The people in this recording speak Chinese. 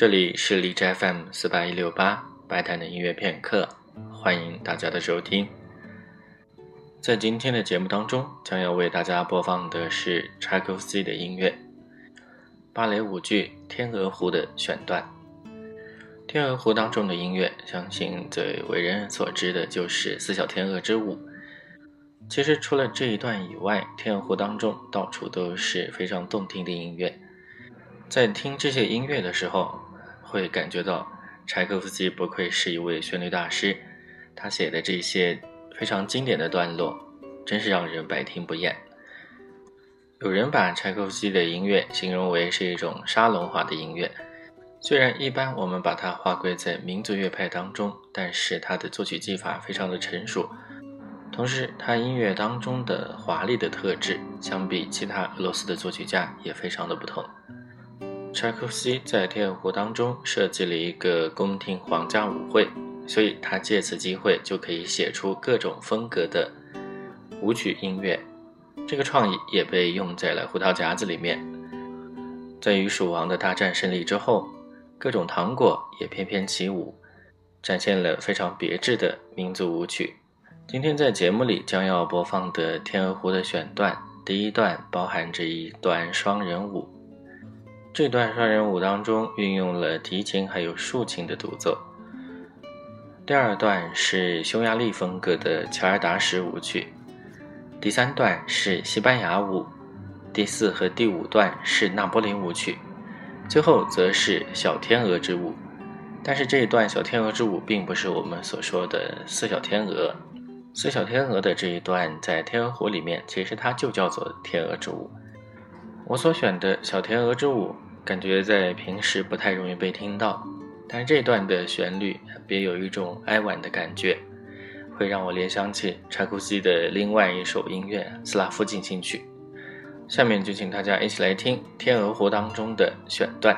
这里是荔枝 FM 四八一六八白谈的音乐片刻，欢迎大家的收听。在今天的节目当中，将要为大家播放的是柴可夫斯基的音乐芭蕾舞剧《天鹅湖》的选段。《天鹅湖》当中的音乐，相信最为人所知的就是《四小天鹅之舞》。其实除了这一段以外，《天鹅湖》当中到处都是非常动听的音乐。在听这些音乐的时候，会感觉到柴可夫斯基不愧是一位旋律大师，他写的这些非常经典的段落，真是让人百听不厌。有人把柴可夫斯基的音乐形容为是一种沙龙化的音乐，虽然一般我们把它划归在民族乐派当中，但是他的作曲技法非常的成熟，同时他音乐当中的华丽的特质，相比其他俄罗斯的作曲家也非常的不同。柴可夫斯基在《天鹅湖》当中设计了一个宫廷皇家舞会，所以他借此机会就可以写出各种风格的舞曲音乐。这个创意也被用在了《胡桃夹子》里面。在与蜀王的大战胜利之后，各种糖果也翩翩起舞，展现了非常别致的民族舞曲。今天在节目里将要播放的《天鹅湖》的选段，第一段包含着一段双人舞。这段双人舞当中运用了提琴还有竖琴的独奏。第二段是匈牙利风格的乔尔达什舞曲，第三段是西班牙舞，第四和第五段是那波林舞曲，最后则是小天鹅之舞。但是这一段小天鹅之舞并不是我们所说的四小天鹅，四小天鹅的这一段在天鹅湖里面其实它就叫做天鹅之舞。我所选的小天鹅之舞，感觉在平时不太容易被听到，但是这段的旋律别有一种哀婉的感觉，会让我联想起柴可夫斯基的另外一首音乐《斯拉夫进行曲》。下面就请大家一起来听《天鹅湖》当中的选段。